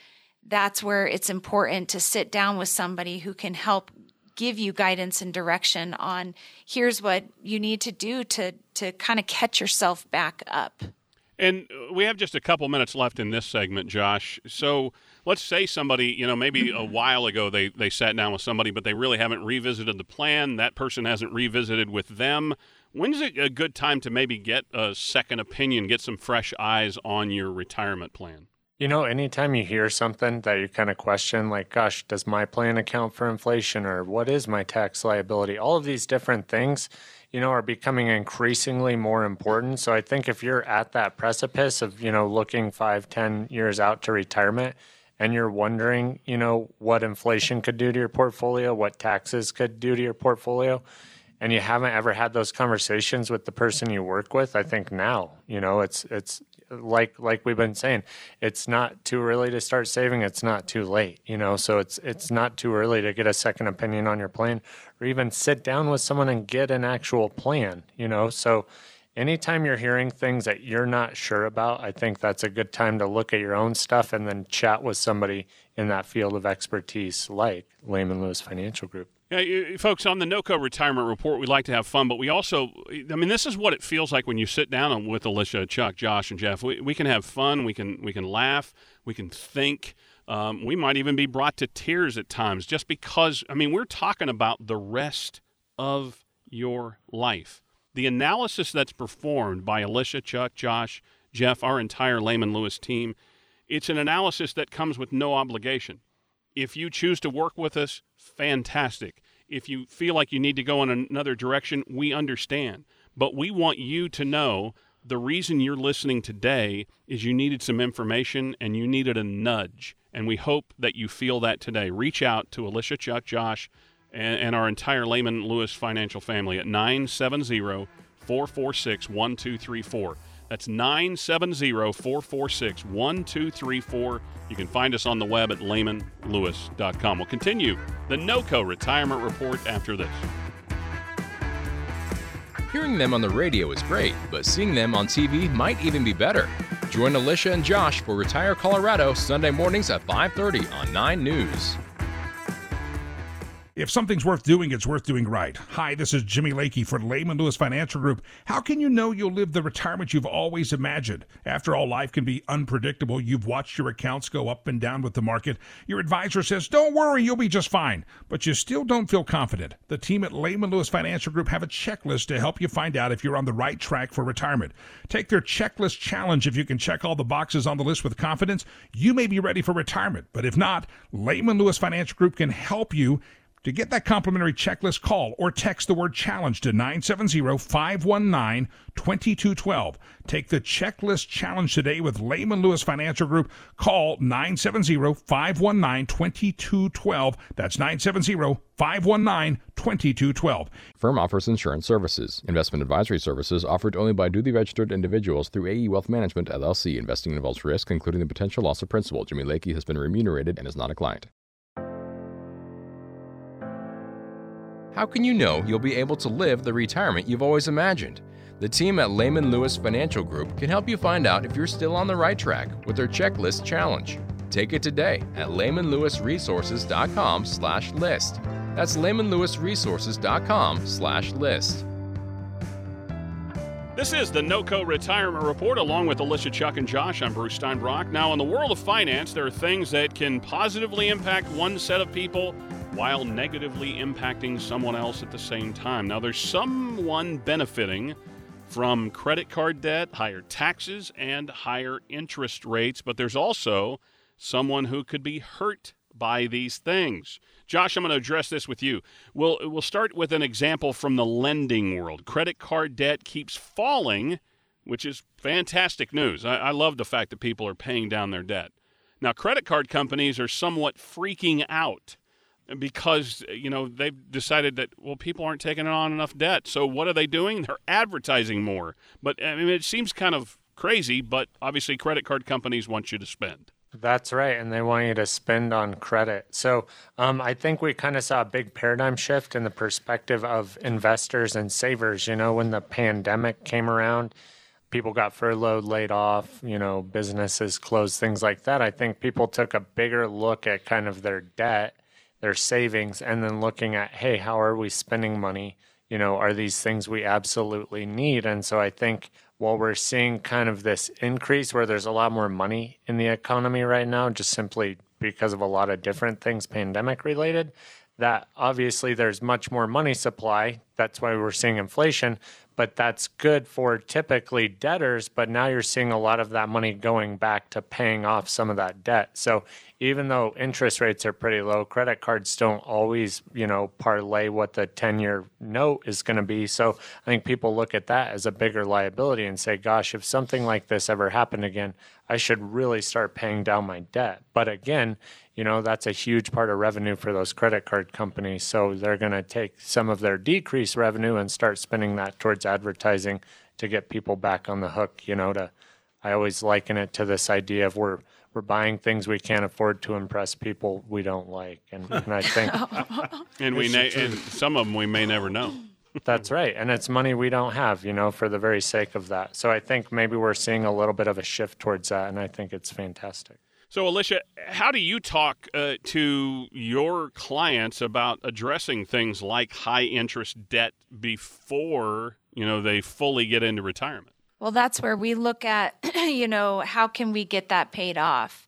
that's where it's important to sit down with somebody who can help give you guidance and direction on here's what you need to do to to kind of catch yourself back up. And uh, we have just a couple minutes left in this segment, Josh. So let's say somebody, you know, maybe a while ago they, they sat down with somebody, but they really haven't revisited the plan. That person hasn't revisited with them. When's it a good time to maybe get a second opinion, get some fresh eyes on your retirement plan? You know, anytime you hear something that you kind of question, like, gosh, does my plan account for inflation or what is my tax liability? All of these different things, you know, are becoming increasingly more important. So I think if you're at that precipice of, you know, looking five, ten years out to retirement and you're wondering, you know, what inflation could do to your portfolio, what taxes could do to your portfolio, and you haven't ever had those conversations with the person you work with, I think now, you know, it's it's like like we've been saying, it's not too early to start saving. It's not too late, you know. So it's it's not too early to get a second opinion on your plan, or even sit down with someone and get an actual plan, you know. So anytime you're hearing things that you're not sure about, I think that's a good time to look at your own stuff and then chat with somebody in that field of expertise, like Lehman Lewis Financial Group. Folks, on the NOCO retirement report, we like to have fun, but we also, I mean, this is what it feels like when you sit down with Alicia, Chuck, Josh, and Jeff. We, we can have fun, we can we can laugh, we can think. Um, we might even be brought to tears at times just because, I mean, we're talking about the rest of your life. The analysis that's performed by Alicia, Chuck, Josh, Jeff, our entire Lehman Lewis team, it's an analysis that comes with no obligation. If you choose to work with us, fantastic. If you feel like you need to go in another direction, we understand. But we want you to know the reason you're listening today is you needed some information and you needed a nudge. And we hope that you feel that today. Reach out to Alicia, Chuck, Josh, and, and our entire Lehman Lewis financial family at 970 446 1234. That's 970 446 1234. You can find us on the web at lehmanlewis.com. We'll continue the NOCO retirement report after this. Hearing them on the radio is great, but seeing them on TV might even be better. Join Alicia and Josh for Retire Colorado Sunday mornings at 5:30 on 9 News. If something's worth doing, it's worth doing right. Hi, this is Jimmy Lakey for Lehman Lewis Financial Group. How can you know you'll live the retirement you've always imagined? After all, life can be unpredictable. You've watched your accounts go up and down with the market. Your advisor says, don't worry, you'll be just fine. But you still don't feel confident. The team at Lehman Lewis Financial Group have a checklist to help you find out if you're on the right track for retirement. Take their checklist challenge. If you can check all the boxes on the list with confidence, you may be ready for retirement. But if not, Lehman Lewis Financial Group can help you to get that complimentary checklist, call or text the word challenge to 970 519 2212. Take the checklist challenge today with Lehman Lewis Financial Group. Call 970 519 2212. That's 970 519 2212. Firm offers insurance services. Investment advisory services offered only by duly registered individuals through AE Wealth Management LLC. Investing involves risk, including the potential loss of principal. Jimmy Lakey has been remunerated and is not a client. How can you know you'll be able to live the retirement you've always imagined? The team at Lehman Lewis Financial Group can help you find out if you're still on the right track with their checklist challenge. Take it today at lehmanlewisresources.com/list. That's lehmanlewisresources.com/list. This is the NOCO Retirement Report along with Alicia, Chuck, and Josh. I'm Bruce Steinbrock. Now, in the world of finance, there are things that can positively impact one set of people while negatively impacting someone else at the same time. Now, there's someone benefiting from credit card debt, higher taxes, and higher interest rates, but there's also someone who could be hurt by these things. Josh, I'm going to address this with you. We'll, we'll start with an example from the lending world. Credit card debt keeps falling which is fantastic news. I, I love the fact that people are paying down their debt. Now, credit card companies are somewhat freaking out because you know they've decided that well people aren't taking on enough debt so what are they doing they're advertising more but i mean it seems kind of crazy but obviously credit card companies want you to spend that's right, and they want you to spend on credit. So um, I think we kind of saw a big paradigm shift in the perspective of investors and savers. You know, when the pandemic came around, people got furloughed, laid off, you know, businesses closed, things like that. I think people took a bigger look at kind of their debt their savings and then looking at, hey, how are we spending money? You know, are these things we absolutely need? And so I think while we're seeing kind of this increase where there's a lot more money in the economy right now, just simply because of a lot of different things pandemic related, that obviously there's much more money supply. That's why we're seeing inflation but that's good for typically debtors. But now you're seeing a lot of that money going back to paying off some of that debt. So even though interest rates are pretty low, credit cards don't always, you know, parlay what the 10 year note is going to be. So I think people look at that as a bigger liability and say, gosh, if something like this ever happened again, I should really start paying down my debt. But again, you know, that's a huge part of revenue for those credit card companies. So they're going to take some of their decreased revenue and start spending that towards advertising to get people back on the hook, you know, to I always liken it to this idea of we're we're buying things we can't afford to impress people we don't like, and, and I think, and we na- and some of them we may never know. That's right, and it's money we don't have, you know, for the very sake of that. So I think maybe we're seeing a little bit of a shift towards that, and I think it's fantastic. So, Alicia, how do you talk uh, to your clients about addressing things like high interest debt before you know they fully get into retirement? Well, that's where we look at, you know, how can we get that paid off?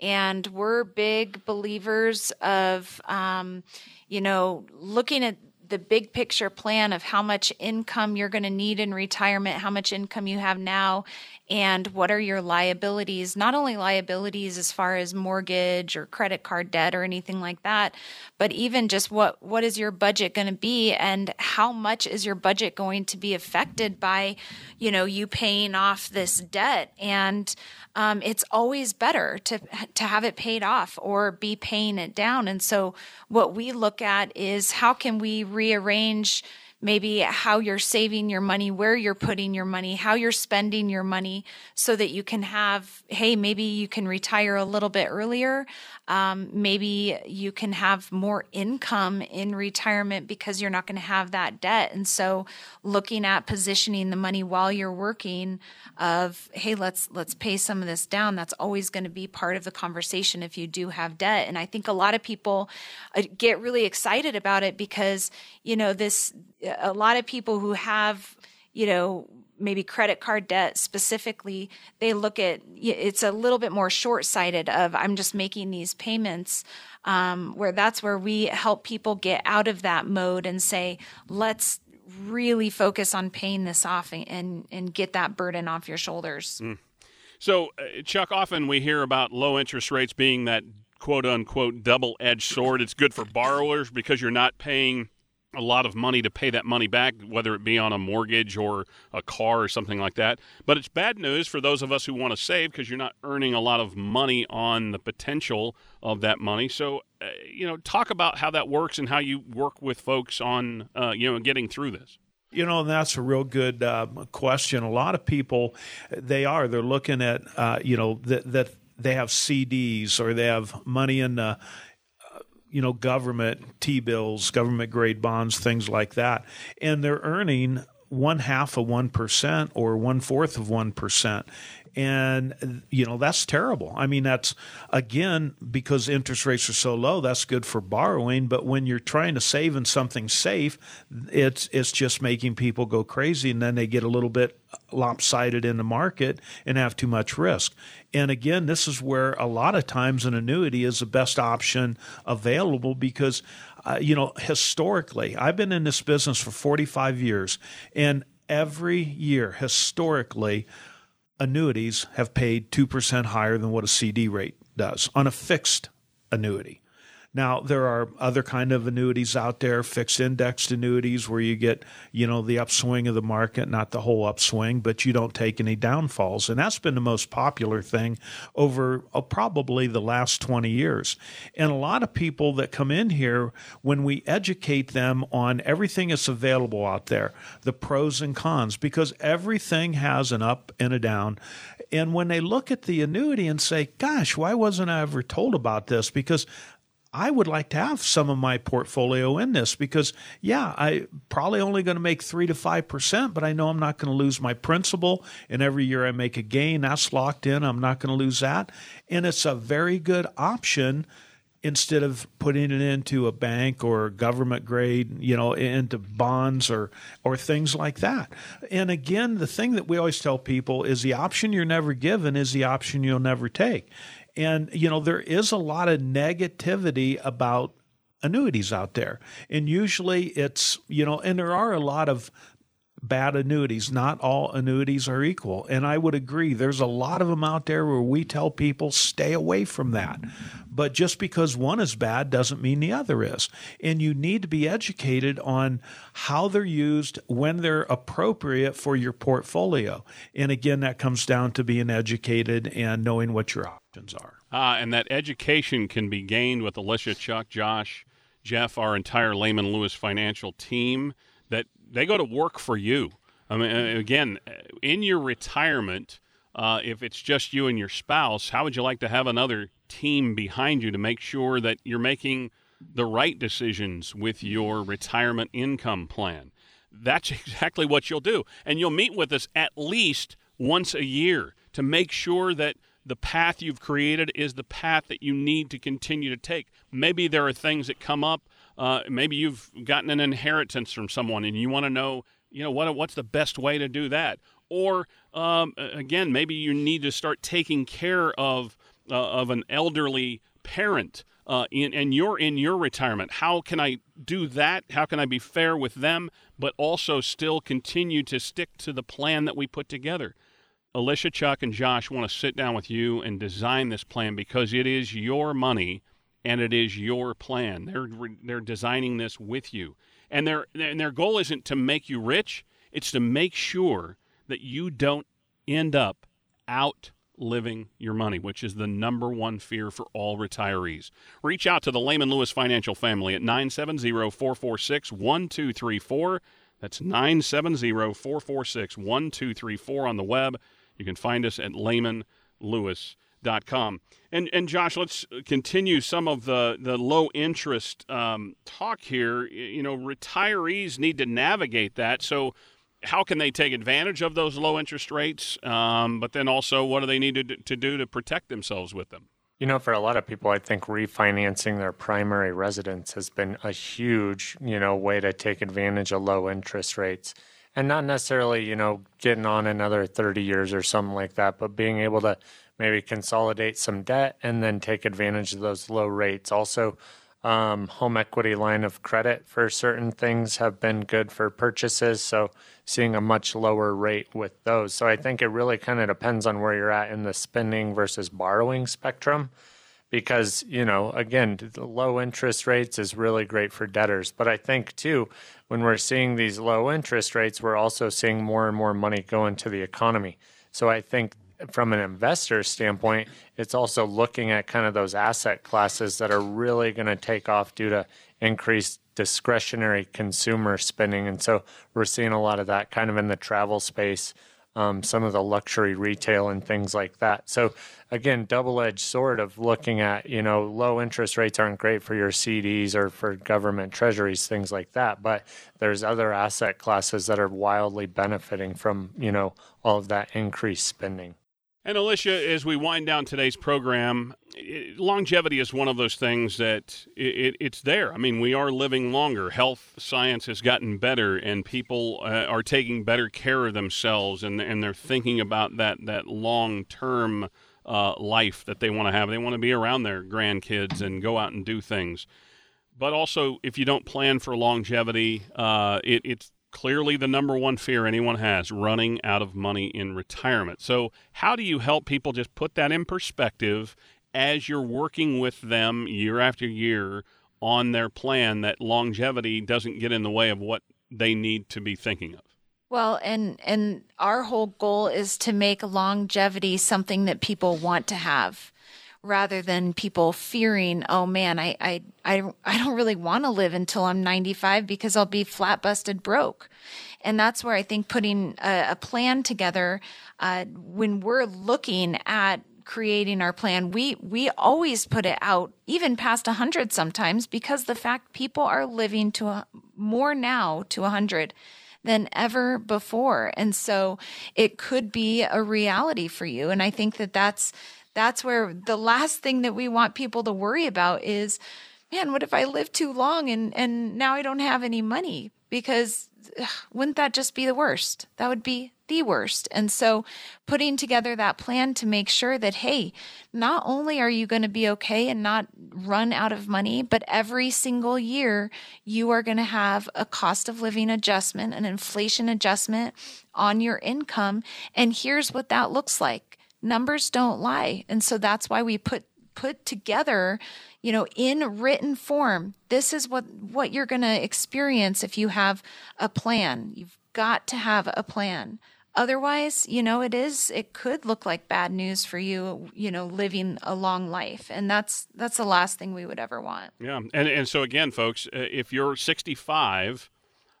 And we're big believers of, um, you know, looking at the big picture plan of how much income you're going to need in retirement, how much income you have now, and what are your liabilities not only liabilities as far as mortgage or credit card debt or anything like that but even just what what is your budget going to be and how much is your budget going to be affected by you know you paying off this debt? And um, it's always better to to have it paid off or be paying it down. And so what we look at is how can we rearrange maybe how you're saving your money, where you're putting your money, how you're spending your money so that you can have, hey, maybe you can retire a little bit earlier. Um, maybe you can have more income in retirement because you're not going to have that debt. And so looking at positioning the money while you're working of, hey, let's, let's pay some of this down. That's always going to be part of the conversation if you do have debt. And I think a lot of people uh, get really excited about it because, you know, this, a lot of people who have, you know, maybe credit card debt specifically, they look at it's a little bit more short sighted of I'm just making these payments. Um, where that's where we help people get out of that mode and say, let's really focus on paying this off and, and, get that burden off your shoulders. Mm. So, uh, Chuck, often we hear about low interest rates being that quote unquote double edged sword. It's good for borrowers because you're not paying a lot of money to pay that money back, whether it be on a mortgage or a car or something like that. But it's bad news for those of us who want to save because you're not earning a lot of money on the potential of that money. So, uh, you know, talk about how that works and how you work with folks on, uh, you know, getting through this. You know, that's a real good uh, question. A lot of people, they are, they're looking at, uh, you know, that, that they have CDs or they have money in the you know, government T bills, government grade bonds, things like that. And they're earning one half of 1% or one fourth of 1% and you know that's terrible. I mean that's again because interest rates are so low that's good for borrowing. But when you're trying to save in something safe it's it's just making people go crazy and then they get a little bit lopsided in the market and have too much risk. And again this is where a lot of times an annuity is the best option available because uh, you know historically i've been in this business for 45 years and every year historically annuities have paid 2% higher than what a CD rate does on a fixed annuity. Now, there are other kind of annuities out there, fixed indexed annuities where you get, you know, the upswing of the market, not the whole upswing, but you don't take any downfalls. And that's been the most popular thing over uh, probably the last 20 years. And a lot of people that come in here, when we educate them on everything that's available out there, the pros and cons, because everything has an up and a down. And when they look at the annuity and say, gosh, why wasn't I ever told about this? Because I would like to have some of my portfolio in this because, yeah, I probably only going to make three to five percent, but I know I'm not going to lose my principal. And every year I make a gain, that's locked in. I'm not going to lose that, and it's a very good option instead of putting it into a bank or government grade, you know, into bonds or or things like that. And again, the thing that we always tell people is the option you're never given is the option you'll never take. And, you know, there is a lot of negativity about annuities out there. And usually it's, you know, and there are a lot of bad annuities. Not all annuities are equal. And I would agree, there's a lot of them out there where we tell people stay away from that. But just because one is bad doesn't mean the other is. And you need to be educated on how they're used, when they're appropriate for your portfolio. And again, that comes down to being educated and knowing what your options are. Uh, and that education can be gained with Alicia, Chuck, Josh, Jeff, our entire Lehman Lewis financial team that they go to work for you. I mean, again, in your retirement, uh, if it's just you and your spouse, how would you like to have another team behind you to make sure that you're making the right decisions with your retirement income plan? That's exactly what you'll do. And you'll meet with us at least once a year to make sure that the path you've created is the path that you need to continue to take. Maybe there are things that come up uh, maybe you've gotten an inheritance from someone and you want to know, you know, what what's the best way to do that? Or um, again, maybe you need to start taking care of uh, of an elderly parent. Uh, in, and you're in your retirement. How can I do that? How can I be fair with them, but also still continue to stick to the plan that we put together? Alicia, Chuck, and Josh want to sit down with you and design this plan because it is your money and it is your plan. They're they're designing this with you, and their and their goal isn't to make you rich. It's to make sure that you don't end up out living your money, which is the number one fear for all retirees. Reach out to the Lehman Lewis Financial family at 970 446 1234. That's 970 446 1234 on the web. You can find us at Lehman Lewis com. And and Josh, let's continue some of the the low interest um, talk here. You know, retirees need to navigate that. So, how can they take advantage of those low interest rates? Um, but then also, what do they need to, to do to protect themselves with them? You know, for a lot of people, I think refinancing their primary residence has been a huge, you know, way to take advantage of low interest rates. And not necessarily, you know, getting on another 30 years or something like that, but being able to maybe consolidate some debt and then take advantage of those low rates. Also, um, home equity line of credit for certain things have been good for purchases. So, seeing a much lower rate with those. So, I think it really kind of depends on where you're at in the spending versus borrowing spectrum. Because, you know, again, the low interest rates is really great for debtors. But I think, too, when we're seeing these low interest rates, we're also seeing more and more money go into the economy. So, I think from an investor standpoint, it's also looking at kind of those asset classes that are really going to take off due to increased discretionary consumer spending. And so we're seeing a lot of that kind of in the travel space, um, some of the luxury retail and things like that. So again, double edged sword of looking at, you know, low interest rates aren't great for your CDs or for government treasuries, things like that. But there's other asset classes that are wildly benefiting from, you know, all of that increased spending. And Alicia, as we wind down today's program, it, longevity is one of those things that it, it's there. I mean, we are living longer. Health science has gotten better, and people uh, are taking better care of themselves, and and they're thinking about that that long term uh, life that they want to have. They want to be around their grandkids and go out and do things. But also, if you don't plan for longevity, uh, it, it's clearly the number one fear anyone has running out of money in retirement. So, how do you help people just put that in perspective as you're working with them year after year on their plan that longevity doesn't get in the way of what they need to be thinking of. Well, and and our whole goal is to make longevity something that people want to have rather than people fearing, oh man, I I I, I don't really want to live until I'm 95 because I'll be flat busted broke. And that's where I think putting a, a plan together uh, when we're looking at creating our plan, we we always put it out even past 100 sometimes because the fact people are living to a, more now to 100 than ever before. And so it could be a reality for you. And I think that that's, that's where the last thing that we want people to worry about is, man, what if I live too long and, and now I don't have any money? Because ugh, wouldn't that just be the worst? That would be the worst. And so putting together that plan to make sure that, hey, not only are you going to be okay and not run out of money, but every single year you are going to have a cost of living adjustment, an inflation adjustment on your income. And here's what that looks like. Numbers don't lie. And so that's why we put put together you know in written form this is what what you're going to experience if you have a plan you've got to have a plan Otherwise, you know, it is it could look like bad news for you, you know, living a long life. And that's that's the last thing we would ever want. Yeah. And and so again, folks, uh, if you're 65,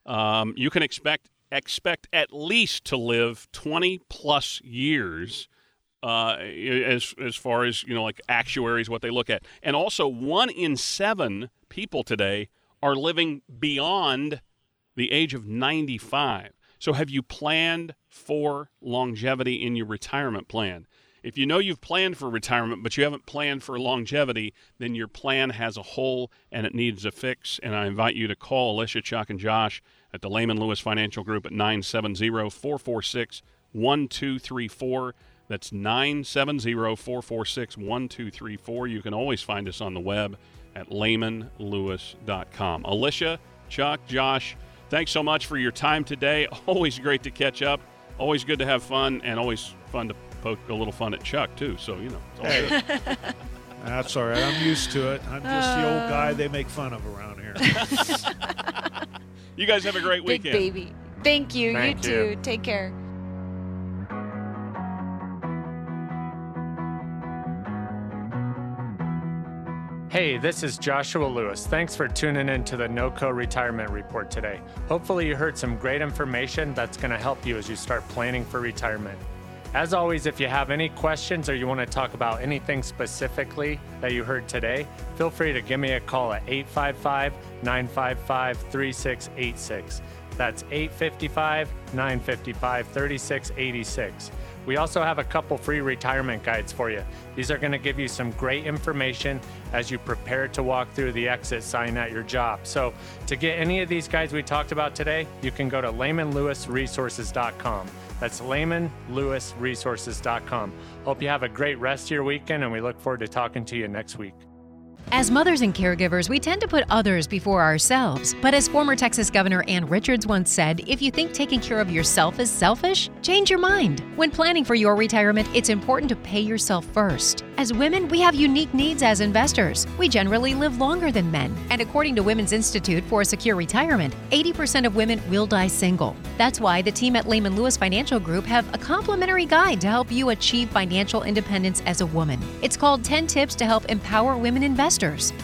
um, you can expect expect at least to live 20 plus years uh, as as far as you know, like actuaries, what they look at, and also one in seven people today are living beyond the age of 95. So, have you planned for longevity in your retirement plan? If you know you've planned for retirement, but you haven't planned for longevity, then your plan has a hole and it needs a fix. And I invite you to call Alicia, Chuck, and Josh at the Lehman Lewis Financial Group at 970 446 1234. That's 970 446 1234. You can always find us on the web at lehmanlewis.com. Alicia, Chuck, Josh, Thanks so much for your time today. Always great to catch up. Always good to have fun, and always fun to poke a little fun at Chuck too. So you know, it's all good. That's all right. I'm used to it. I'm just the old guy they make fun of around here. you guys have a great Big weekend. baby. Thank you. Thank you you. too. Take care. Hey, this is Joshua Lewis. Thanks for tuning in to the NOCO Retirement Report today. Hopefully, you heard some great information that's going to help you as you start planning for retirement. As always, if you have any questions or you want to talk about anything specifically that you heard today, feel free to give me a call at 855 955 3686. That's 855 955 3686. We also have a couple free retirement guides for you. These are going to give you some great information as you prepare to walk through the exit sign at your job. So, to get any of these guides we talked about today, you can go to lehmanlewisresources.com. That's lehmanlewisresources.com. Hope you have a great rest of your weekend, and we look forward to talking to you next week. As mothers and caregivers, we tend to put others before ourselves. But as former Texas Governor Ann Richards once said, if you think taking care of yourself is selfish, change your mind. When planning for your retirement, it's important to pay yourself first. As women, we have unique needs as investors. We generally live longer than men. And according to Women's Institute for a Secure Retirement, 80% of women will die single. That's why the team at Lehman Lewis Financial Group have a complimentary guide to help you achieve financial independence as a woman. It's called 10 Tips to Help Empower Women Investors.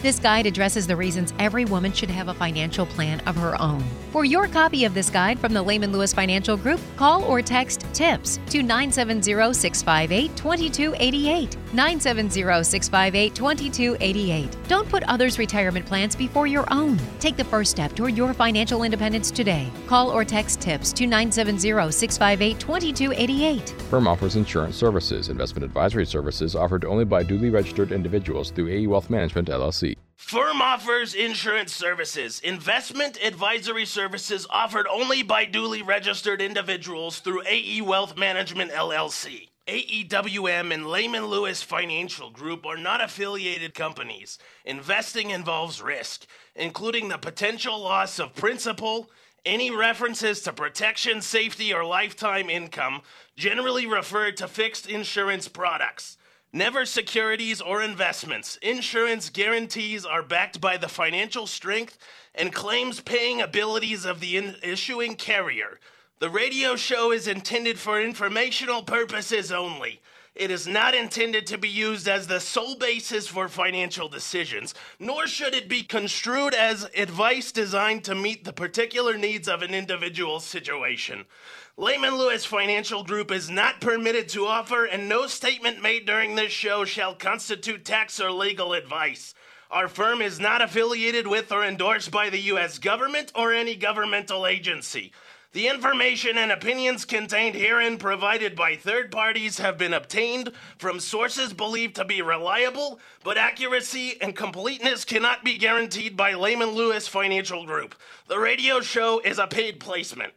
This guide addresses the reasons every woman should have a financial plan of her own. For your copy of this guide from the Lehman Lewis Financial Group, call or text TIPS to 970 658 2288. 970 658 2288. Don't put others' retirement plans before your own. Take the first step toward your financial independence today. Call or text TIPS to 970 658 2288. Firm offers insurance services. Investment advisory services offered only by duly registered individuals through AE Wealth Management, LLC. Firm offers insurance services, investment advisory services offered only by duly registered individuals through AE Wealth Management LLC. AEWM and Lehman Lewis Financial Group are not affiliated companies. Investing involves risk, including the potential loss of principal. Any references to protection, safety, or lifetime income generally refer to fixed insurance products. Never securities or investments. Insurance guarantees are backed by the financial strength and claims paying abilities of the in- issuing carrier. The radio show is intended for informational purposes only. It is not intended to be used as the sole basis for financial decisions, nor should it be construed as advice designed to meet the particular needs of an individual's situation. Lehman Lewis Financial Group is not permitted to offer, and no statement made during this show shall constitute tax or legal advice. Our firm is not affiliated with or endorsed by the U.S. government or any governmental agency. The information and opinions contained herein provided by third parties have been obtained from sources believed to be reliable, but accuracy and completeness cannot be guaranteed by Lehman Lewis Financial Group. The radio show is a paid placement.